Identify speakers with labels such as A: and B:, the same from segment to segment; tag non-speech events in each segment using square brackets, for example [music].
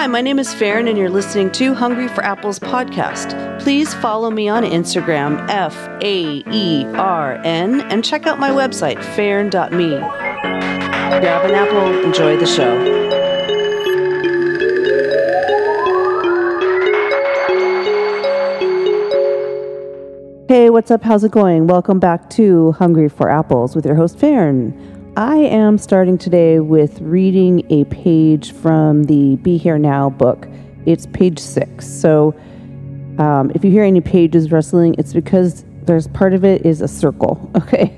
A: Hi, my name is Faern, and you're listening to Hungry for Apples podcast. Please follow me on Instagram, F A E R N, and check out my website, faern.me. Grab an apple, enjoy the show. Hey, what's up? How's it going? Welcome back to Hungry for Apples with your host, Faern. I am starting today with reading a page from the Be Here Now book. It's page six. So um, if you hear any pages rustling, it's because there's part of it is a circle. [laughs] Okay.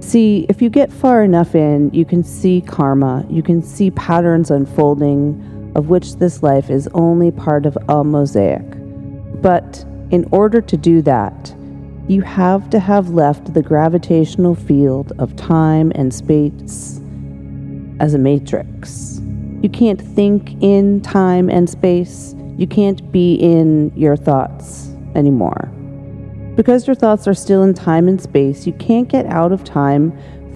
A: See, if you get far enough in, you can see karma, you can see patterns unfolding, of which this life is only part of a mosaic. But in order to do that, you have to have left the gravitational field of time and space as a matrix. You can't think in time and space. You can't be in your thoughts anymore. Because your thoughts are still in time and space, you can't get out of time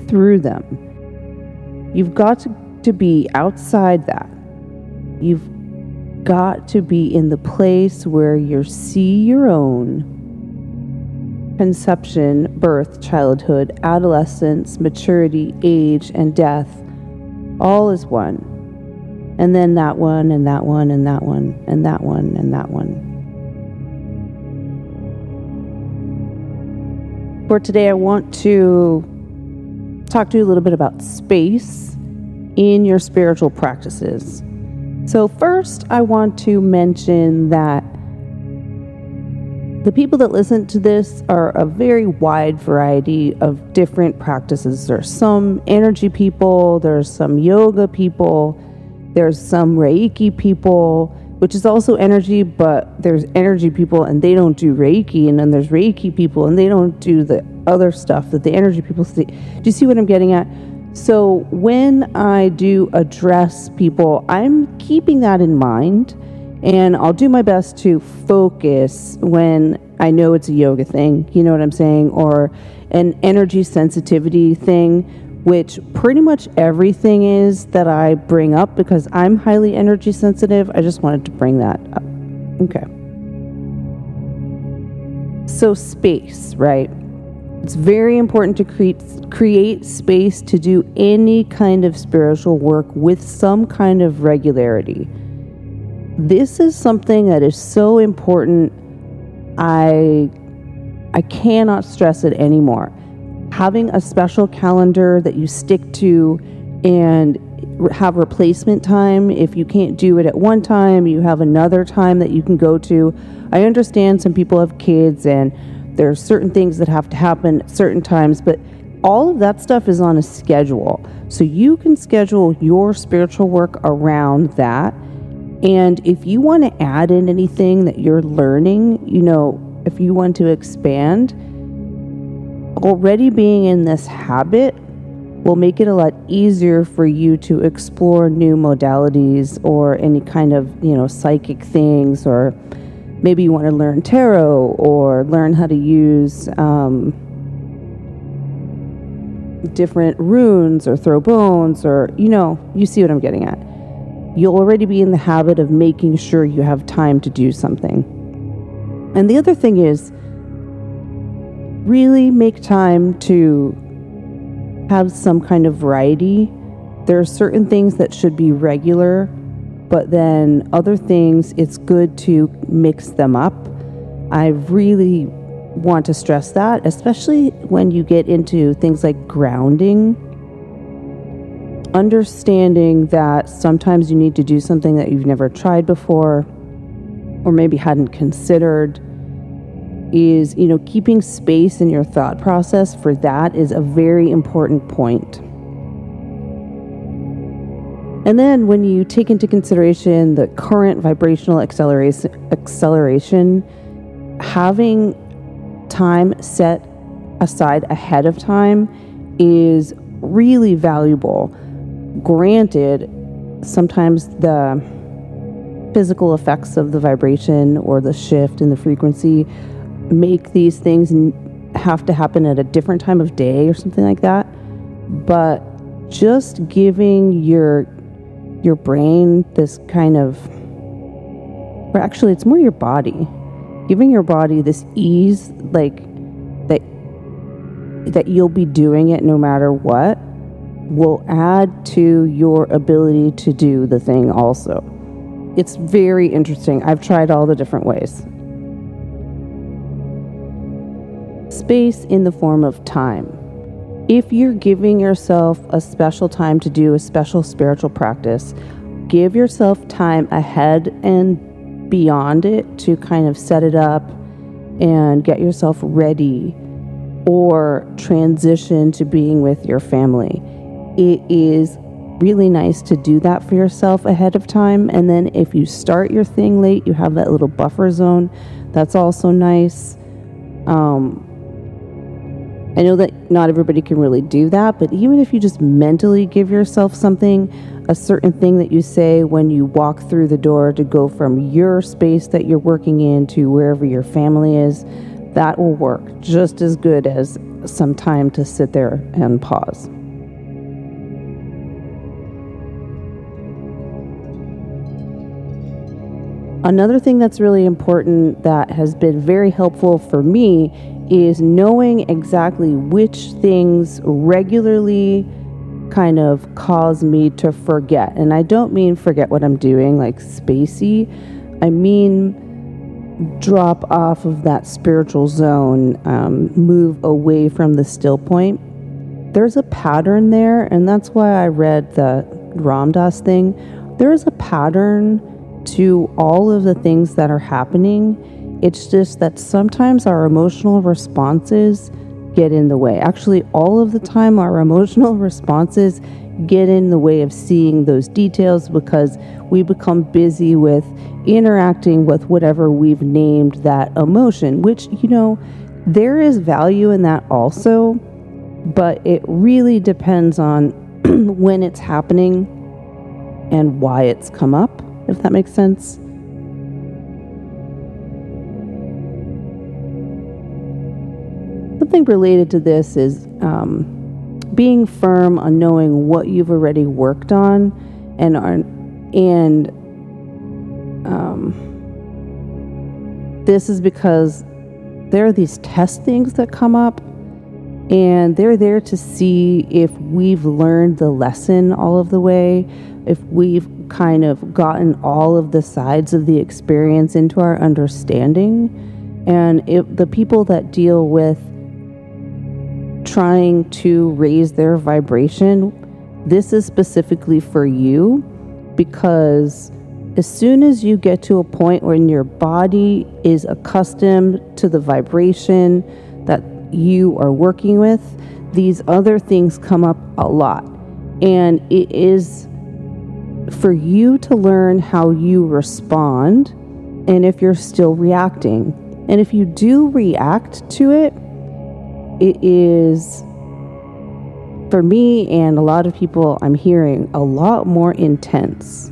A: through them. You've got to, be outside that. You've got to be in the place where you see your own conception, birth, childhood, adolescence, maturity, age, and death, all is one. And then that one, and that one, and that one, and that one, and that one. For today, I want to talk to you a little bit about space in your spiritual practices. So, first, I want to mention that the people that listen to this are a very wide variety of different practices. There's some energy people, there's some yoga people, there's some Reiki people, which is also energy, but there's energy people and they don't do Reiki, and then there's Reiki people and they don't do the other stuff that the energy people see. Do you see what I'm getting at? So when I do address people, I'm keeping that in mind and I'll do my best to focus when I know it's a yoga thing, you know what I'm saying, or an energy sensitivity thing, which pretty much everything is that I bring up because I'm highly energy sensitive. I just wanted to bring that up. Okay. So, space, right? It's very important to create create space to do any kind of spiritual work with some kind of regularity. This is something that is so important. I I cannot stress it anymore. Having a special calendar that you stick to and have replacement time. If you can't do it at one time, you have another time that you can go to. I understand some people have kids and there's certain things that have to happen at certain times, but all of that stuff is on a schedule. So you can schedule your spiritual work around that and if you want to add in anything that you're learning, you know, if you want to expand, already being in this habit will make it a lot easier for you to explore new modalities or any kind of, you know, psychic things or maybe you want to learn tarot or learn how to use um, different runes or throw bones or, you know, you see what I'm getting at you'll already be in the habit of making sure you have time to do something. And the other thing is, really make time to have some kind of variety. There are certain things that should be regular, but then other things, it's good to mix them up. I really want to stress that, especially when you get into things like grounding understanding that sometimes you need to do something that you've never tried before or maybe hadn't considered is you know keeping space in your thought process for that is a very important point. and then when you take into consideration the current vibrational acceleration acceleration having time set aside ahead of time is really valuable Granted, sometimes the physical effects of the vibration or the shift in the frequency make these things have to happen at a different time of day or something like that. But just giving your your brain this kind of or actually, it's more your body. Giving your body this ease, like that, that you'll be doing it no matter what, will add to your ability to do the thing also. It's very interesting. I've tried all the different ways. Space in the form of time. If you're giving yourself a special time to do a special spiritual practice, give yourself time ahead and beyond it to kind of set it up and get yourself ready or transition to being with your family. It is really nice to do that for yourself ahead of time. And then if you start your thing late, you have that little buffer zone. That's also nice. Um, I know that not everybody can really do that, but even if you just mentally give yourself something, a certain thing that you say when you walk through the door to go from your space that you're working in to wherever your family is, that will work just as good as some time to sit there and pause. Another thing that's really important that has been very helpful for me is knowing exactly which things regularly kind of cause me to forget. And I don't mean forget what I'm doing, like spacey. I mean drop off of that spiritual zone, um, move away from the still point. There's a pattern there, and that's why I read the Ram Dass thing. There is a pattern to all of the things that are happening. It's just that sometimes our emotional responses get in the way. Actually, all of the time, our [laughs] emotional responses get in the way of seeing those details because we become busy with interacting with whatever we've named that emotion, which, you know, there is value in that also, but it really depends on [clears throat] when it's happening and why it's come up if that makes sense. Something related to this is um, being firm on knowing what you've already worked on and are, and um, this is because there are these test things that come up and they're there to see if we've learned the lesson all of the way if we've kind of gotten all of the sides of the experience into our understanding. And if the people that deal with trying to raise their vibration, this is specifically for you because as soon as you get to a point when your body is accustomed to the vibration you are working with, these other things come up a lot. And it is for you to learn how you respond and if you're still reacting. And if you do react to it, it is, for me and a lot of people I'm hearing, a lot more intense.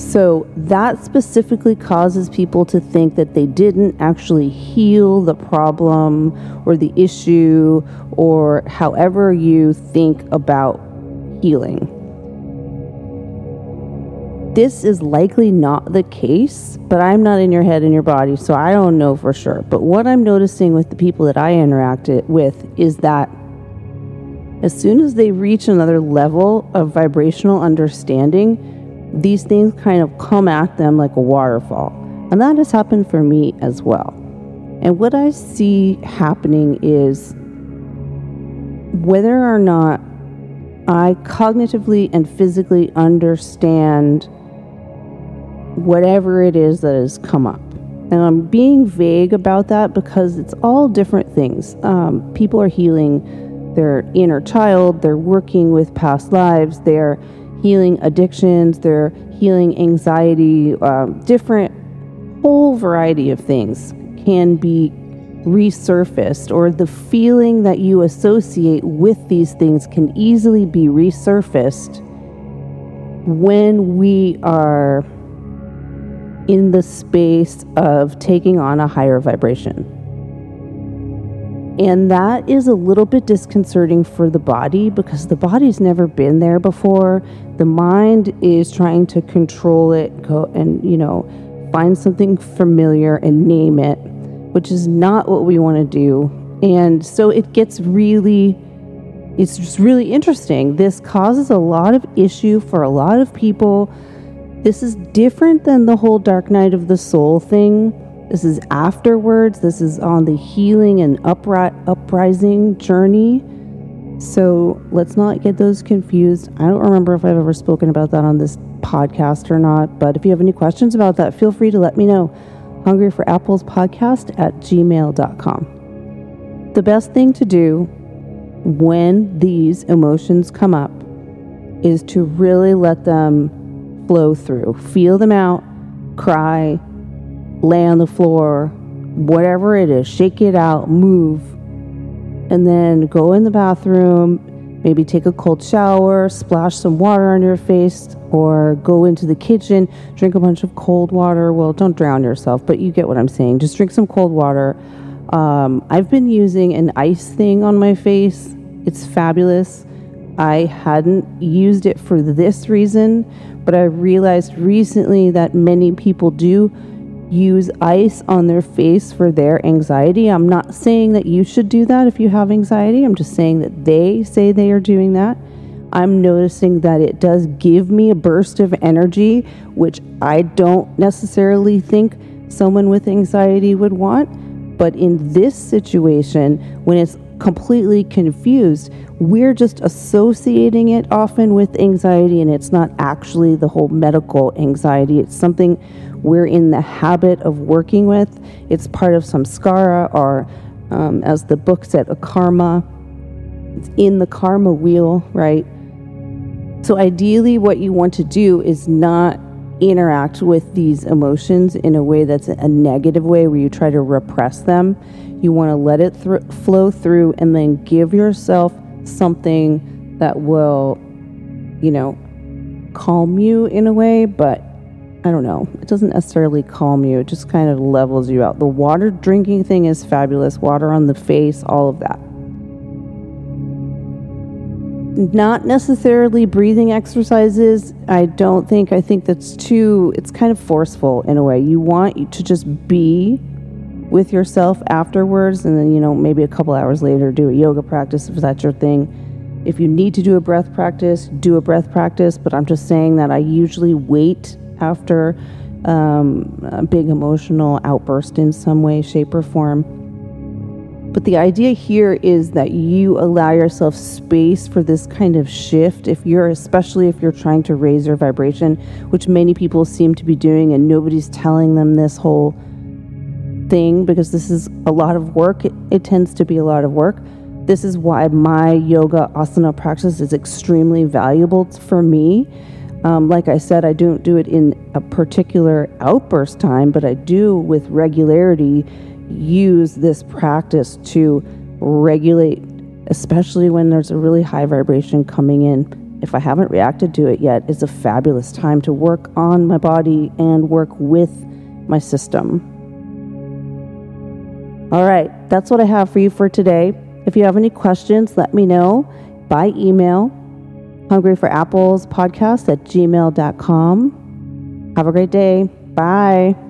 A: So that specifically causes people to think that they didn't actually heal the problem or the issue or however you think about healing. This is likely not the case, but I'm not in your head and your body, so I don't know for sure. But what I'm noticing with the people that I interact with is that as soon as they reach another level of vibrational understanding, these things kind of come at them like a waterfall. And that has happened for me as well. And what I see happening is whether or not I cognitively and physically understand whatever it is that has come up. And I'm being vague about that because it's all different things. Um, people are healing their inner child, they're working with past lives, they're healing addictions, they're healing anxiety, um, different, whole variety of things can be resurfaced, or the feeling that you associate with these things can easily be resurfaced when we are in the space of taking on a higher vibration. And that is a little bit disconcerting for the body because the body's never been there before. The mind is trying to control it go and, you know, find something familiar and name it, which is not what we want to do. And so it gets really it's just really interesting. This causes a lot of issue for a lot of people. This is different than the whole dark night of the soul thing this is afterwards. This is on the healing and upri- uprising journey. So let's not get those confused. I don't remember if I've ever spoken about that on this podcast or not, but if you have any questions about that, feel free to let me know. Hungry for Apples podcast at gmail.com. The best thing to do when these emotions come up is to really let them flow through, feel them out, cry, lay on the floor, whatever it is, shake it out, move, and then go in the bathroom, maybe take a cold shower, splash some water on your face, or go into the kitchen, drink a bunch of cold water. Well, don't drown yourself, but you get what I'm saying. Just drink some cold water. Um, I've been using an ice thing on my face. It's fabulous. I hadn't used it for this reason, but I realized recently that many people do use ice on their face for their anxiety. I'm not saying that you should do that if you have anxiety. I'm just saying that they say they are doing that. I'm noticing that it does give me a burst of energy, which I don't necessarily think someone with anxiety would want. But in this situation, when it's completely confused, we're just associating it often with anxiety, and it's not actually the whole medical anxiety. It's something we're in the habit of working with. It's part of samskara, or um, as the book said, a karma. It's in the karma wheel, right? So, ideally, what you want to do is not interact with these emotions in a way that's a negative way where you try to repress them. You want to let it th- flow through and then give yourself something that will, you know, calm you in a way, but I don't know. It doesn't necessarily calm you, it just kind of levels you out. The water drinking thing is fabulous. Water on the face, all of that. Not necessarily breathing exercises. I don't think, I think that's too, it's kind of forceful in a way. You want to just be with yourself afterwards, and then, you know, maybe a couple hours later, do a yoga practice if that's your thing. If you need to do a breath practice, do a breath practice, but I'm just saying that I usually wait after um, a big emotional outburst in some way, shape, or form. But the idea here is that you allow yourself space for this kind of shift. If you're, especially if you're trying to raise your vibration, which many people seem to be doing, and nobody's telling them this whole thing because this is a lot of work. It, it tends to be a lot of work. This is why my yoga asana practice is extremely valuable for me um, like I said, I don't do it in a particular outburst time, but I do with regularity use this practice to regulate, especially when there's a really high vibration coming in. If I haven't reacted to it yet, it's a fabulous time to work on my body and work with my system. All right, that's what I have for you for today. If you have any questions, let me know by email Hungry for Apples podcast at gmail.com. Have a great day. Bye.